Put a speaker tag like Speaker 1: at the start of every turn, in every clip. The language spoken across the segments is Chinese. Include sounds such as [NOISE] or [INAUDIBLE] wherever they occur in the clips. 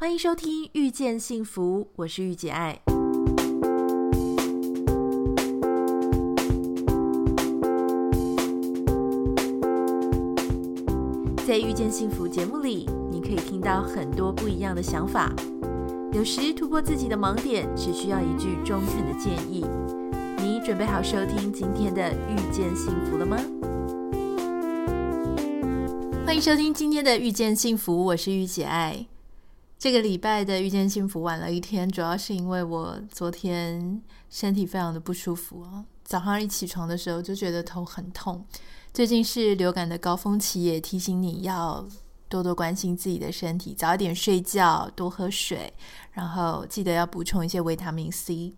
Speaker 1: 欢迎收听《遇见幸福》，我是御姐爱。在《遇见幸福》节目里，你可以听到很多不一样的想法。有时突破自己的盲点，只需要一句中肯的建议。你准备好收听今天的《遇见幸福》了吗？欢迎收听今天的《遇见幸福》，我是御姐爱。这个礼拜的《遇见幸福》晚了一天，主要是因为我昨天身体非常的不舒服啊，早上一起床的时候就觉得头很痛。最近是流感的高峰期，也提醒你要多多关心自己的身体，早一点睡觉，多喝水，然后记得要补充一些维他命 C。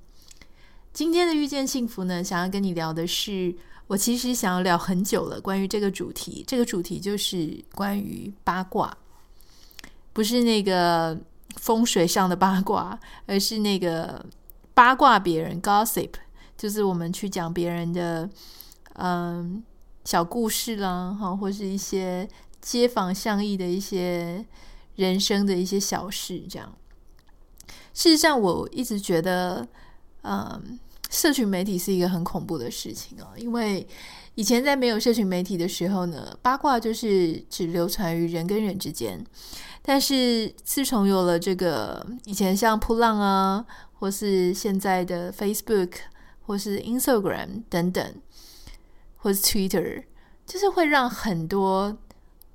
Speaker 1: 今天的遇见幸福呢，想要跟你聊的是，我其实想要聊很久了，关于这个主题。这个主题就是关于八卦，不是那个风水上的八卦，而是那个八卦别人 gossip，就是我们去讲别人的嗯小故事啦，哈，或是一些。街坊巷议的一些人生的一些小事，这样。事实上，我一直觉得，嗯，社群媒体是一个很恐怖的事情哦。因为以前在没有社群媒体的时候呢，八卦就是只流传于人跟人之间。但是自从有了这个以前像扑浪啊，或是现在的 Facebook，或是 Instagram 等等，或是 Twitter，就是会让很多。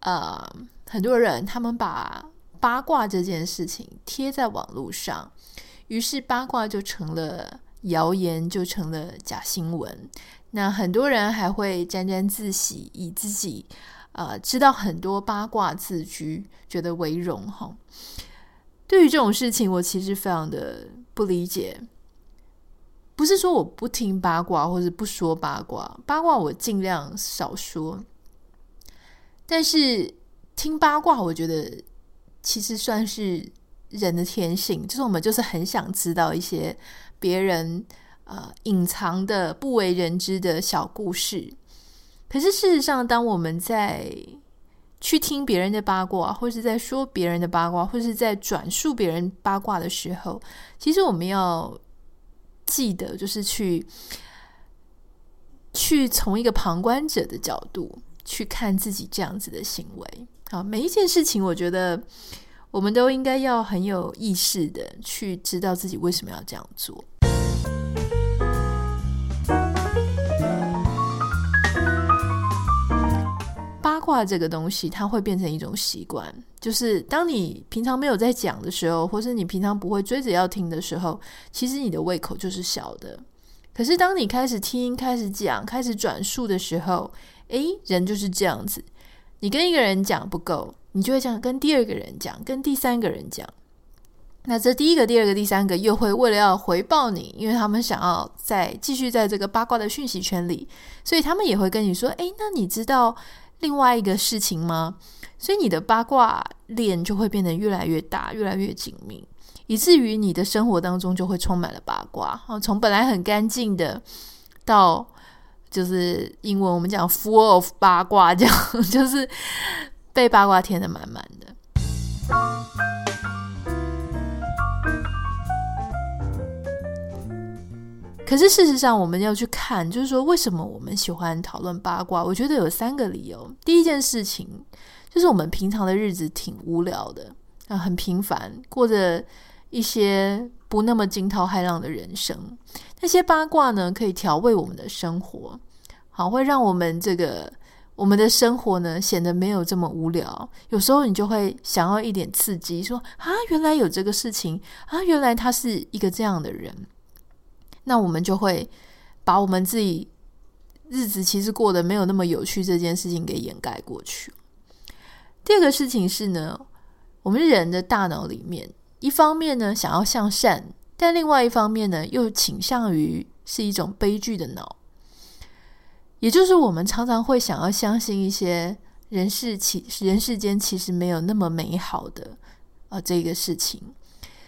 Speaker 1: 呃，很多人他们把八卦这件事情贴在网络上，于是八卦就成了谣言，就成了假新闻。那很多人还会沾沾自喜，以自己呃知道很多八卦自居，觉得为荣哈。对于这种事情，我其实非常的不理解。不是说我不听八卦，或者不说八卦，八卦我尽量少说。但是听八卦，我觉得其实算是人的天性，就是我们就是很想知道一些别人呃隐藏的不为人知的小故事。可是事实上，当我们在去听别人的八卦，或是在说别人的八卦，或是在转述别人八卦的时候，其实我们要记得，就是去去从一个旁观者的角度。去看自己这样子的行为，好，每一件事情，我觉得我们都应该要很有意识的去知道自己为什么要这样做。话这个东西，它会变成一种习惯，就是当你平常没有在讲的时候，或是你平常不会追着要听的时候，其实你的胃口就是小的。可是当你开始听、开始讲、开始转述的时候，诶，人就是这样子。你跟一个人讲不够，你就会这样跟第二个人讲，跟第三个人讲。那这第一个、第二个、第三个又会为了要回报你，因为他们想要再继续在这个八卦的讯息圈里，所以他们也会跟你说：“诶，那你知道另外一个事情吗？”所以你的八卦链就会变得越来越大，越来越紧密，以至于你的生活当中就会充满了八卦。啊，从本来很干净的到。就是英文我们讲 full of 八卦，这样 [LAUGHS] 就是被八卦填的满满的。可是事实上，我们要去看，就是说为什么我们喜欢讨论八卦？我觉得有三个理由。第一件事情就是我们平常的日子挺无聊的啊，很平凡，过着一些不那么惊涛骇浪的人生。那些八卦呢，可以调味我们的生活，好，会让我们这个我们的生活呢显得没有这么无聊。有时候你就会想要一点刺激，说啊，原来有这个事情啊，原来他是一个这样的人。那我们就会把我们自己日子其实过得没有那么有趣这件事情给掩盖过去。第二个事情是呢，我们人的大脑里面，一方面呢想要向善。但另外一方面呢，又倾向于是一种悲剧的脑，也就是我们常常会想要相信一些人世其人世间其实没有那么美好的啊、呃、这个事情。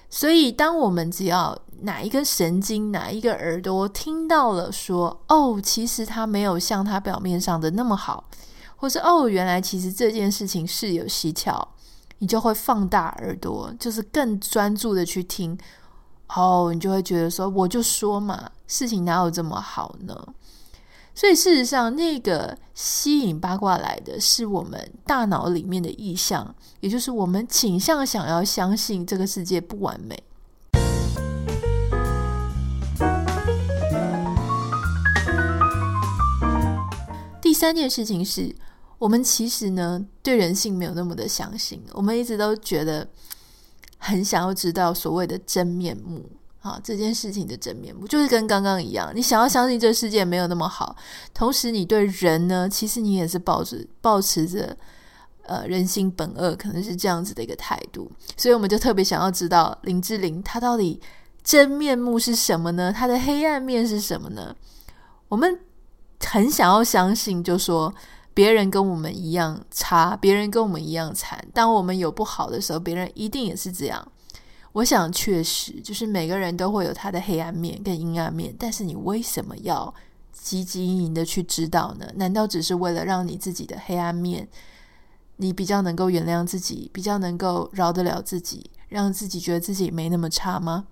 Speaker 1: 所以，当我们只要哪一根神经、哪一个耳朵听到了说“哦，其实它没有像它表面上的那么好”，或是“哦，原来其实这件事情是有蹊跷”，你就会放大耳朵，就是更专注的去听。哦，你就会觉得说，我就说嘛，事情哪有这么好呢？所以事实上，那个吸引八卦来的是我们大脑里面的意象，也就是我们倾向想要相信这个世界不完美。第三件事情是，我们其实呢，对人性没有那么的相信，我们一直都觉得很想要知道所谓的真面目。啊，这件事情的真面目就是跟刚刚一样，你想要相信这世界没有那么好，同时你对人呢，其实你也是抱着抱持着呃人性本恶，可能是这样子的一个态度，所以我们就特别想要知道林志玲她到底真面目是什么呢？她的黑暗面是什么呢？我们很想要相信，就说别人跟我们一样差，别人跟我们一样惨，当我们有不好的时候，别人一定也是这样。我想，确实就是每个人都会有他的黑暗面跟阴暗面，但是你为什么要汲汲营营的去知道呢？难道只是为了让你自己的黑暗面，你比较能够原谅自己，比较能够饶得了自己，让自己觉得自己没那么差吗？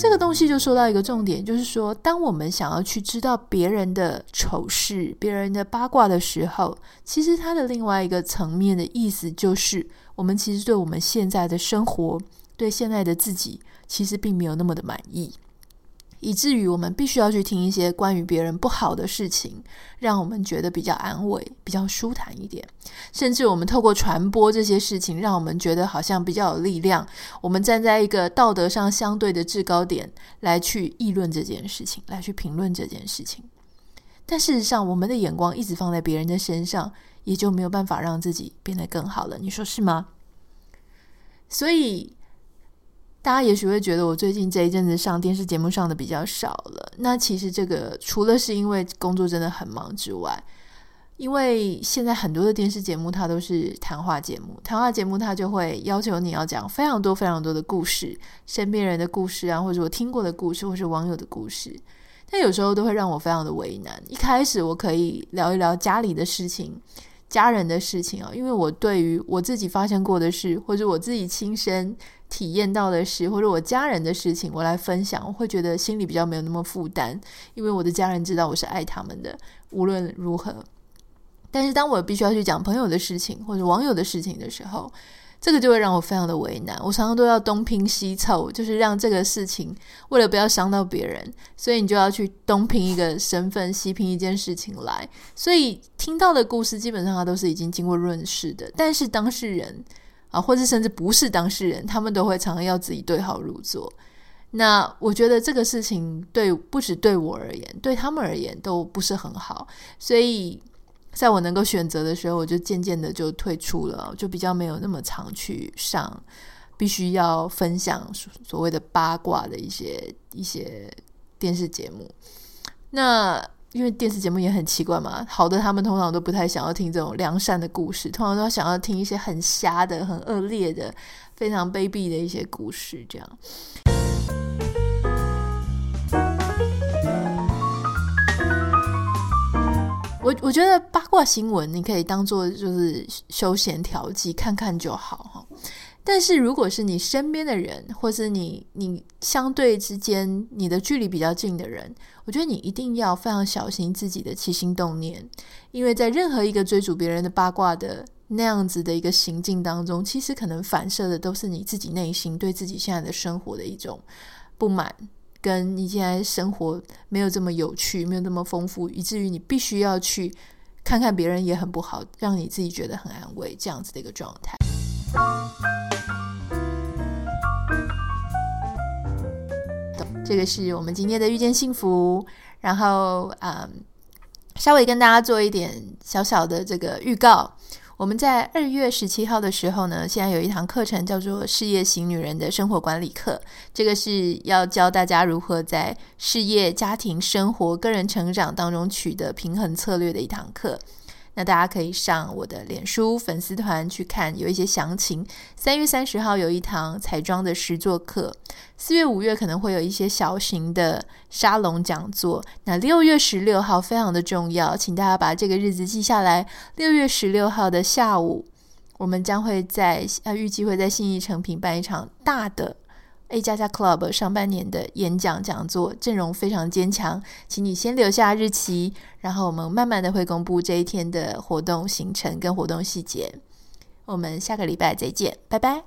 Speaker 1: 这个东西就说到一个重点，就是说，当我们想要去知道别人的丑事、别人的八卦的时候，其实它的另外一个层面的意思就是，我们其实对我们现在的生活、对现在的自己，其实并没有那么的满意。以至于我们必须要去听一些关于别人不好的事情，让我们觉得比较安慰、比较舒坦一点。甚至我们透过传播这些事情，让我们觉得好像比较有力量。我们站在一个道德上相对的制高点来去议论这件事情，来去评论这件事情。但事实上，我们的眼光一直放在别人的身上，也就没有办法让自己变得更好了。你说是吗？所以。大家也许会觉得我最近这一阵子上电视节目上的比较少了。那其实这个除了是因为工作真的很忙之外，因为现在很多的电视节目它都是谈话节目，谈话节目它就会要求你要讲非常多非常多的故事，身边人的故事啊，或者我听过的故事，或是网友的故事。但有时候都会让我非常的为难。一开始我可以聊一聊家里的事情、家人的事情啊，因为我对于我自己发生过的事，或者我自己亲身。体验到的事，或者我家人的事情，我来分享，我会觉得心里比较没有那么负担，因为我的家人知道我是爱他们的，无论如何。但是当我必须要去讲朋友的事情或者网友的事情的时候，这个就会让我非常的为难。我常常都要东拼西凑，就是让这个事情为了不要伤到别人，所以你就要去东拼一个身份，西拼一件事情来。所以听到的故事基本上它都是已经经过润饰的，但是当事人。啊，或者甚至不是当事人，他们都会常常要自己对号入座。那我觉得这个事情对不止对我而言，对他们而言都不是很好。所以，在我能够选择的时候，我就渐渐的就退出了，就比较没有那么常去上必须要分享所谓的八卦的一些一些电视节目。那。因为电视节目也很奇怪嘛，好的他们通常都不太想要听这种良善的故事，通常都想要听一些很瞎的、很恶劣的、非常卑鄙的一些故事。这样，我我觉得八卦新闻你可以当做就是休闲调剂，看看就好哈。但是，如果是你身边的人，或是你你相对之间你的距离比较近的人，我觉得你一定要非常小心自己的起心动念，因为在任何一个追逐别人的八卦的那样子的一个行径当中，其实可能反射的都是你自己内心对自己现在的生活的一种不满，跟你现在生活没有这么有趣，没有那么丰富，以至于你必须要去看看别人也很不好，让你自己觉得很安慰，这样子的一个状态。这个是我们今天的遇见幸福，然后嗯，稍微跟大家做一点小小的这个预告。我们在二月十七号的时候呢，现在有一堂课程叫做《事业型女人的生活管理课》，这个是要教大家如何在事业、家庭、生活、个人成长当中取得平衡策略的一堂课。那大家可以上我的脸书粉丝团去看，有一些详情。三月三十号有一堂彩妆的实作课，四月、五月可能会有一些小型的沙龙讲座。那六月十六号非常的重要，请大家把这个日子记下来。六月十六号的下午，我们将会在呃预计会在信义诚品办一场大的。A 加加 Club 上半年的演讲讲座阵容非常坚强，请你先留下日期，然后我们慢慢的会公布这一天的活动行程跟活动细节。我们下个礼拜再见，拜拜。